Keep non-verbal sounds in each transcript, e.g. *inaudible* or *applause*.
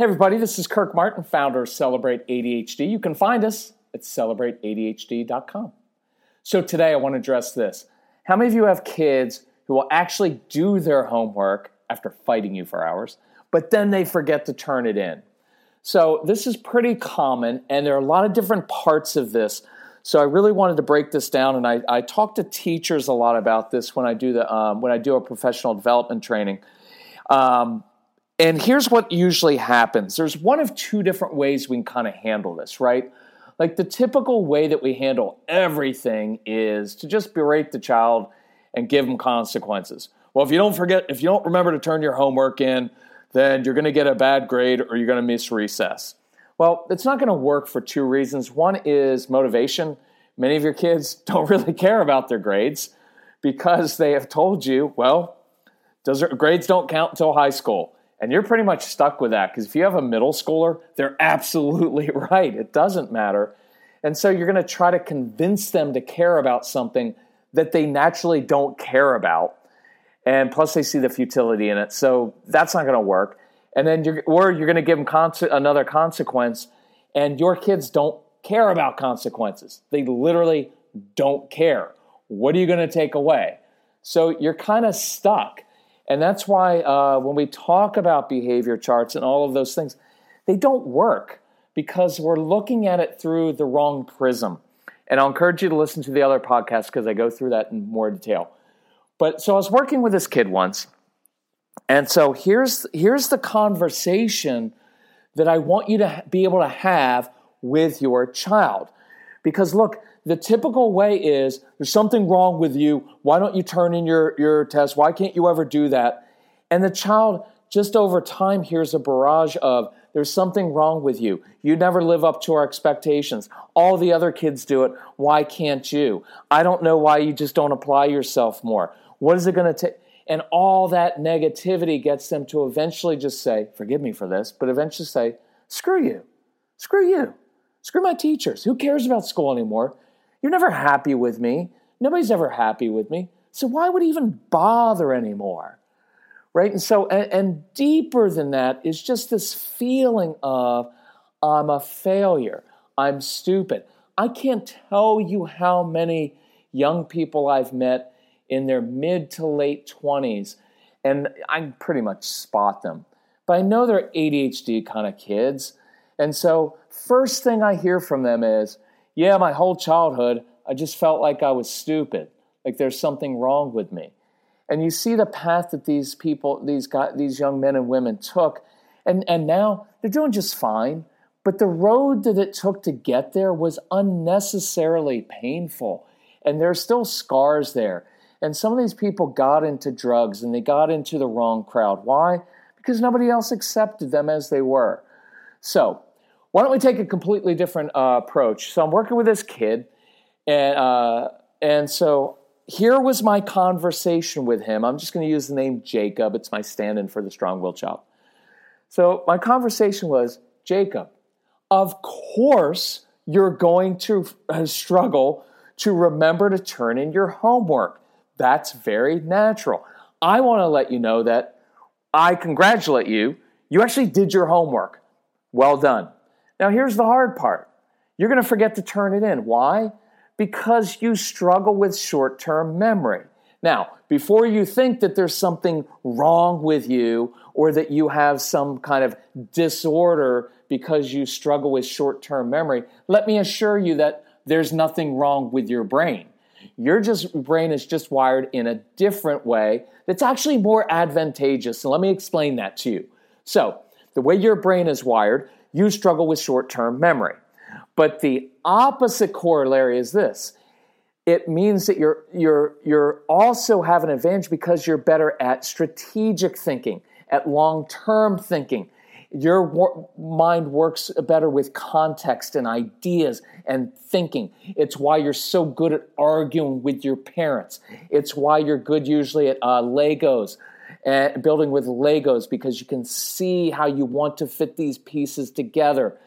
Hey, everybody, this is Kirk Martin, founder of Celebrate ADHD. You can find us at celebrateadhd.com. So, today I want to address this. How many of you have kids who will actually do their homework after fighting you for hours, but then they forget to turn it in? So, this is pretty common, and there are a lot of different parts of this. So, I really wanted to break this down, and I, I talk to teachers a lot about this when I do the um, when I do a professional development training. Um, and here's what usually happens there's one of two different ways we can kind of handle this, right? Like the typical way that we handle everything is to just berate the child and give them consequences. Well, if you don't forget, if you don't remember to turn your homework in, then you're going to get a bad grade or you're going to miss recess. Well, it's not going to work for two reasons. One is motivation. Many of your kids *laughs* don't really care about their grades because they have told you, well, does grades don't count until high school. And you're pretty much stuck with that because if you have a middle schooler, they're absolutely *laughs* right. It doesn't matter. And so you're going to try to convince them to care about something that they naturally don't care about. And plus, they see the futility in it. So that's not going to work. And then you're, or you're going to give them conse- another consequence, and your kids don't care about consequences. They literally don't care. What are you going to take away? So you're kind of stuck. And that's why uh, when we talk about behavior charts and all of those things, they don't work because we're looking at it through the wrong prism. And I'll encourage you to listen to the other podcast because I go through that in more detail. But so I was working with this kid once. And so here's, here's the conversation that I want you to be able to have with your child. Because look, the typical way is there's something wrong with you. Why don't you turn in your, your test? Why can't you ever do that? And the child, just over time, hears a barrage of there's something wrong with you. You never live up to our expectations. All the other kids do it. Why can't you? I don't know why you just don't apply yourself more. What is it going to take? And all that negativity gets them to eventually just say, forgive me for this, but eventually say, screw you. Screw you. Screw my teachers. Who cares about school anymore? You're never happy with me. Nobody's ever happy with me. So why would he even bother anymore? Right? And so, and, and deeper than that is just this feeling of I'm a failure. I'm stupid. I can't tell you how many young people I've met in their mid to late 20s, and I pretty much spot them. But I know they're ADHD kind of kids. And so, first thing I hear from them is, yeah, my whole childhood, I just felt like I was stupid, like there's something wrong with me. And you see the path that these people, these guys, these young men and women took, and, and now they're doing just fine. But the road that it took to get there was unnecessarily painful. And there are still scars there. And some of these people got into drugs and they got into the wrong crowd. Why? Because nobody else accepted them as they were. So, why don't we take a completely different uh, approach? So, I'm working with this kid, and uh, and so here was my conversation with him. I'm just going to use the name Jacob. It's my stand-in for the strong-willed child. So my conversation was, Jacob, of course you're going to uh, struggle to remember to turn in your homework. That's very natural. I want to let you know that I congratulate you. You actually did your homework. Well done. Now, here's the hard part you're going to forget to turn it in. Why? Because you struggle with short term memory. Now, before you think that there's something wrong with you or that you have some kind of disorder because you struggle with short term memory, let me assure you that there's nothing wrong with your brain. Your just brain is just wired in a different way that's actually more advantageous. And let me explain that to you. So, the way your brain is wired, you struggle with short term memory. But the opposite corollary is this it means that you're, you're, you're also have an advantage because you're better at strategic thinking, at long term thinking. Your wor- mind works better with context and ideas and thinking. It's why you're so good at arguing with your parents. It's why you're good usually at uh, Legos and building with Legos because you can see how you want to fit these pieces together.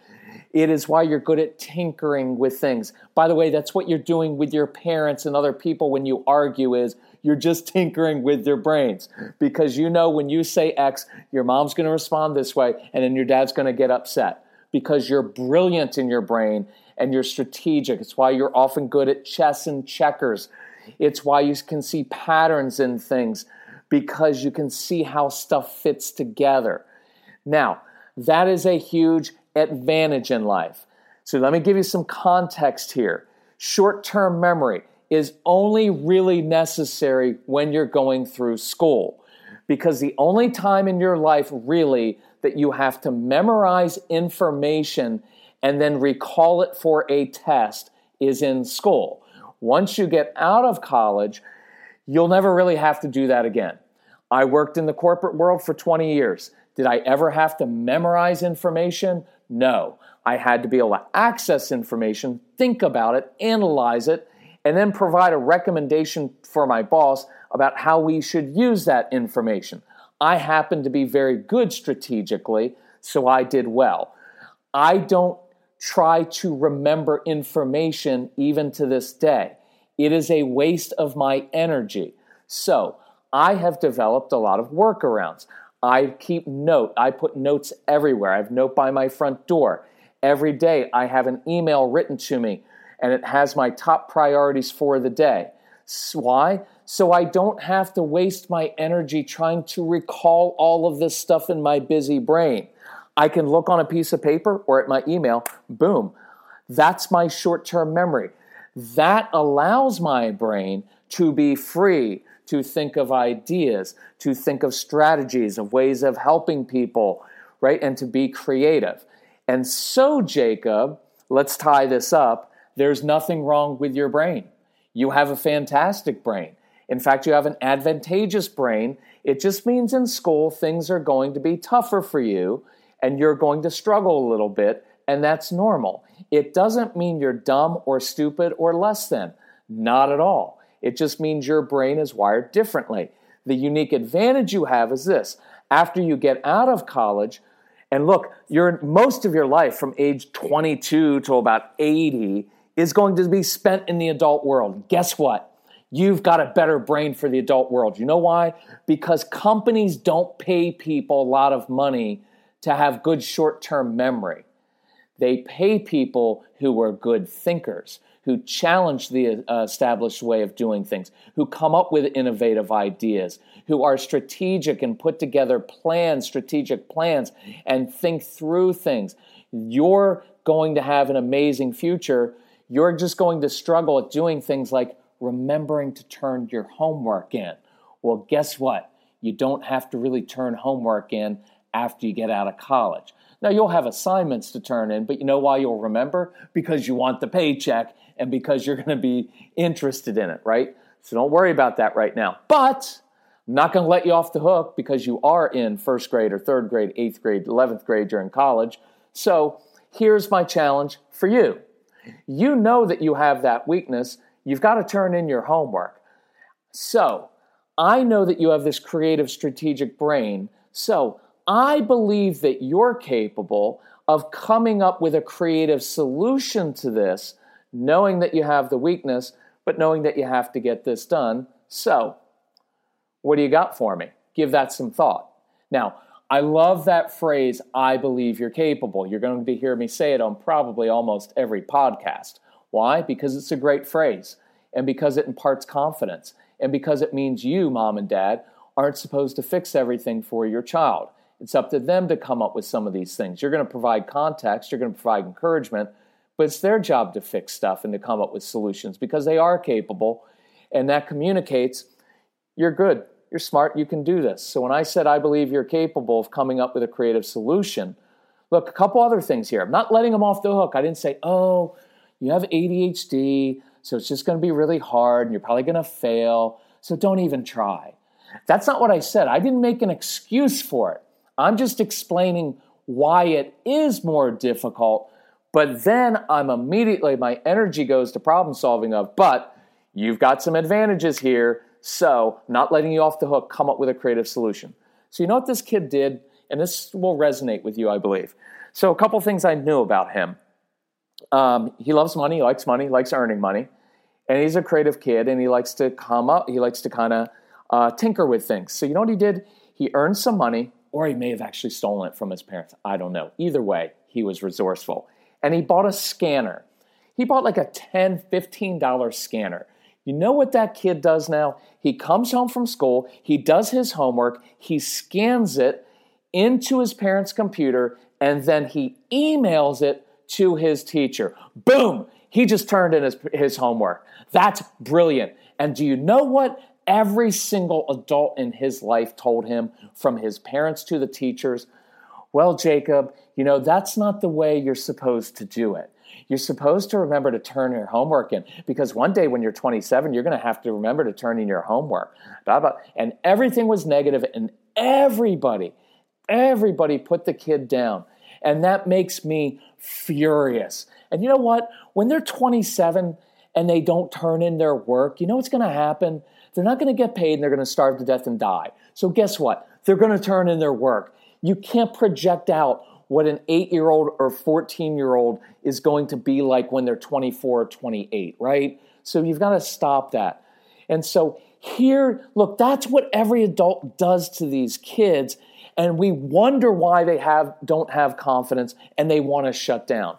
It is why you're good at tinkering with things. By the way, that's what you're doing with your parents and other people when you argue is you're just *laughs* tinkering with their brains because you know when you say X, your mom's going to respond this way and then your dad's going to get upset because you're brilliant in your brain and you're strategic. It's why you're often good at chess and checkers. It's why you can see patterns in things because you can see how stuff fits together. Now, that is a huge advantage in life. So let me give you some context here. Short term memory is only really necessary when you're going through school because the only time in your life really that you have to memorize information and then recall it for a test is in school. Once you get out of college, you'll never really have to do that again. I worked in the corporate world for 20 years. Did I ever have to memorize information? No. I had to be able to access information, think about it, analyze it, and then provide a recommendation for my boss about how we should use that information. I happen to be very good strategically, so I did well. I don't try to remember information even to this day. It is a waste of my energy. So, I have developed a lot of workarounds. I keep note. I put notes everywhere. I have note by my front door. Every day I have an email written to me and it has my top priorities for the day. Why? So I don't have to waste my energy trying to recall all of this stuff in my busy brain. I can look on a piece of paper or at my email, boom. That's my short term memory. That allows my brain to be free to think of ideas, to think of strategies, of ways of helping people, right? And to be creative. And so, Jacob, let's tie this up. There's nothing wrong with your brain. You have a fantastic brain. In fact, you have an advantageous brain. It just means in school things are going to be tougher for you and you're going to struggle a little bit, and that's normal. It doesn't mean you're dumb or stupid or less than. Not at all. It just means your brain is wired differently. The unique advantage you have is this after you get out of college, and look, your, most of your life from age 22 to about 80 is going to be spent in the adult world. Guess what? You've got a better brain for the adult world. You know why? Because companies don't pay people a lot of money to have good short term memory. They pay people who are good thinkers, who challenge the uh, established way of doing things, who come up with innovative ideas, who are strategic and put together plans, strategic plans, and think through things. You're going to have an amazing future. You're just going to struggle at doing things like remembering to turn your homework in. Well, guess what? You don't have to really turn homework in after you get out of college. Now, you'll have assignments to turn in, but you know why you'll remember? Because you want the paycheck and because you're going to be interested in it, right? So don't worry about that right now. But I'm not going to let you off the hook because you are in first grade or third grade, eighth grade, 11th grade during college. So here's my challenge for you. You know that you have that weakness. You've got to turn in your homework. So I know that you have this creative strategic brain. So I believe that you're capable of coming up with a creative solution to this, knowing that you have the weakness, but knowing that you have to get this done. So, what do you got for me? Give that some thought. Now, I love that phrase, I believe you're capable. You're going to hear me say it on probably almost every podcast. Why? Because it's a great phrase, and because it imparts confidence, and because it means you, mom and dad, aren't supposed to fix everything for your child. It's up to them to come up with some of these things. You're going to provide context, you're going to provide encouragement, but it's their job to fix stuff and to come up with solutions because they are capable. And that communicates you're good, you're smart, you can do this. So when I said I believe you're capable of coming up with a creative solution, look, a couple other things here. I'm not letting them off the hook. I didn't say, oh, you have ADHD, so it's just going to be really hard and you're probably going to fail, so don't even try. That's not what I said. I didn't make an excuse for it. I'm just explaining why it is more difficult, but then I'm immediately, my energy goes to problem solving of, but you've got some advantages here, so not letting you off the hook, come up with a creative solution. So, you know what this kid did? And this will resonate with you, I believe. So, a couple things I knew about him. Um, he loves money, likes money, likes earning money, and he's a creative kid, and he likes to come up, he likes to kind of uh, tinker with things. So, you know what he did? He earned some money, or he may have actually stolen it from his parents. I don't know. Either way, he was resourceful. And he bought a scanner. He bought like a $10, $15 scanner. You know what that kid does now? He comes home from school, he does his homework, he scans it into his parents' computer, and then he emails it to his teacher. Boom! He just turned in his, his homework. That's brilliant. And do you know what every single adult in his life told him, from his parents to the teachers, well, Jacob, you know, that's not the way you're supposed to do it. You're supposed to remember to turn your homework in because one day when you're 27, you're going to have to remember to turn in your homework. And everything was negative, and everybody, everybody put the kid down. And that makes me furious. And you know what? When they're 27 and they don't turn in their work, you know what's going to happen? They're not going to get paid and they're going to starve to death and die. So, guess what? They're going to turn in their work. You can't project out what an eight year old or 14 year old is going to be like when they're 24 or 28, right? So, you've got to stop that. And so, here, look, that's what every adult does to these kids. And we wonder why they have, don't have confidence and they want to shut down.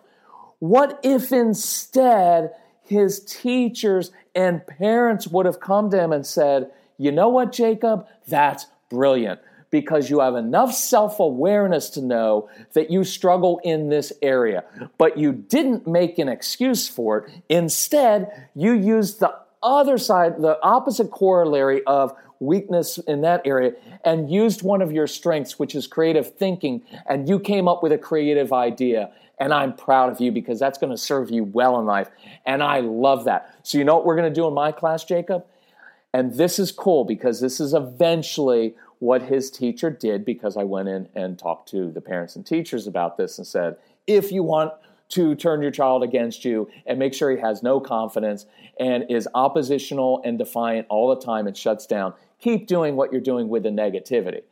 What if instead his teachers and parents would have come to him and said, You know what, Jacob? That's brilliant because you have enough self awareness to know that you struggle in this area. But you didn't make an excuse for it. Instead, you used the other side, the opposite corollary of weakness in that area, and used one of your strengths, which is creative thinking, and you came up with a creative idea. And I'm proud of you because that's going to serve you well in life. And I love that. So, you know what we're going to do in my class, Jacob? And this is cool because this is eventually what his teacher did because I went in and talked to the parents and teachers about this and said, if you want to turn your child against you and make sure he has no confidence and is oppositional and defiant all the time and shuts down, keep doing what you're doing with the negativity.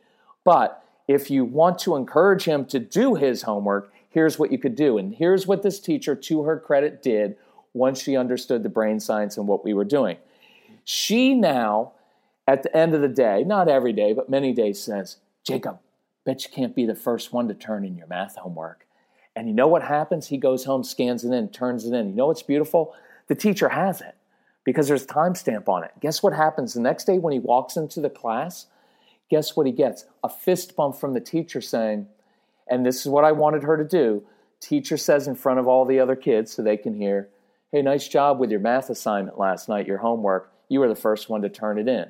But if you want to encourage him to do his homework, here's what you could do. And here's what this teacher, to her credit, did once she understood the brain science and what we were doing. She now, at the end of the day, not every day, but many days, says, Jacob, bet you can't be the first one to turn in your math homework. And you know what happens? He goes home, scans it in, turns it in. You know what's beautiful? The teacher has it because there's a timestamp on it. Guess what happens the next day when he walks into the class? Guess what he gets? A fist bump from the teacher saying, and this is what I wanted her to do. Teacher says in front of all the other kids so they can hear, Hey, nice job with your math assignment last night, your homework. You were the first one to turn it in.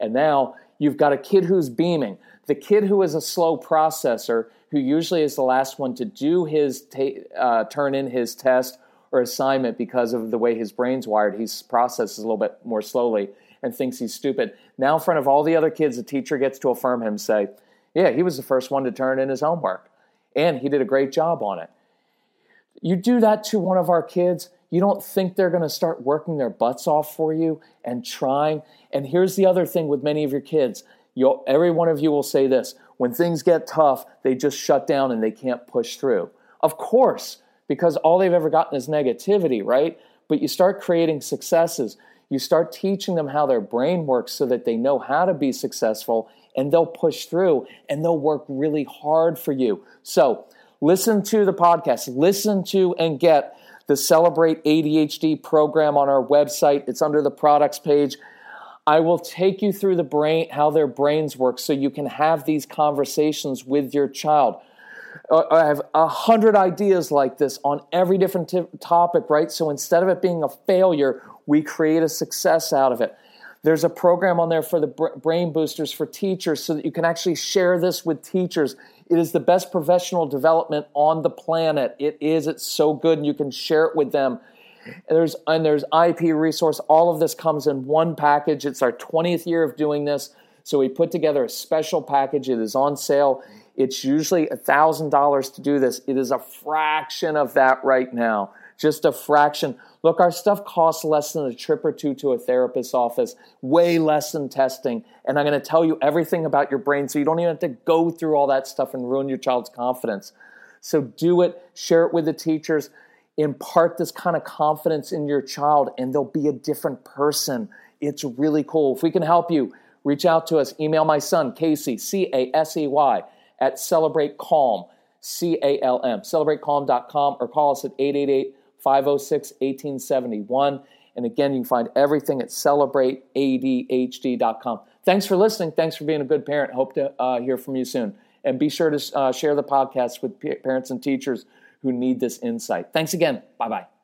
And now you've got a kid who's beaming. The kid who is a slow processor, who usually is the last one to do his ta- uh, turn in his test or assignment because of the way his brain's wired, he processes a little bit more slowly and thinks he's stupid. Now, in front of all the other kids, the teacher gets to affirm him, say, "Yeah, he was the first one to turn in his homework." and he did a great job on it. You do that to one of our kids, you don't think they're going to start working their butts off for you and trying. And here's the other thing with many of your kids You'll, every one of you will say this when things get tough, they just shut down and they can't push through. Of course, because all they've ever gotten is negativity, right? But you start creating successes. You start teaching them how their brain works so that they know how to be successful and they'll push through and they'll work really hard for you. So, listen to the podcast, listen to and get the Celebrate ADHD program on our website. It's under the products page. I will take you through the brain, how their brains work, so you can have these conversations with your child. Uh, I have a hundred ideas like this on every different t- topic, right? So instead of it being a failure, we create a success out of it. There's a program on there for the brain boosters for teachers so that you can actually share this with teachers. It is the best professional development on the planet. It is. It's so good, and you can share it with them. And There's and there's IEP resource. All of this comes in one package. It's our 20th year of doing this, so we put together a special package. It is on sale. It's usually $1,000 to do this. It is a fraction of that right now. Just a fraction. Look, our stuff costs less than a trip or two to a therapist's office, way less than testing. And I'm going to tell you everything about your brain so you don't even have to go through all that stuff and ruin your child's confidence. So do it, share it with the teachers impart this kind of confidence in your child and they'll be a different person. It's really cool. If we can help you, reach out to us. Email my son, Casey, C A S E Y, at Celebrate Calm, C A L M, celebratecalm.com, or call us at 888 506 1871. And again, you can find everything at celebrateadhd.com. Thanks for listening. Thanks for being a good parent. Hope to uh, hear from you soon. And be sure to uh, share the podcast with parents and teachers who need this insight. Thanks again. Bye bye.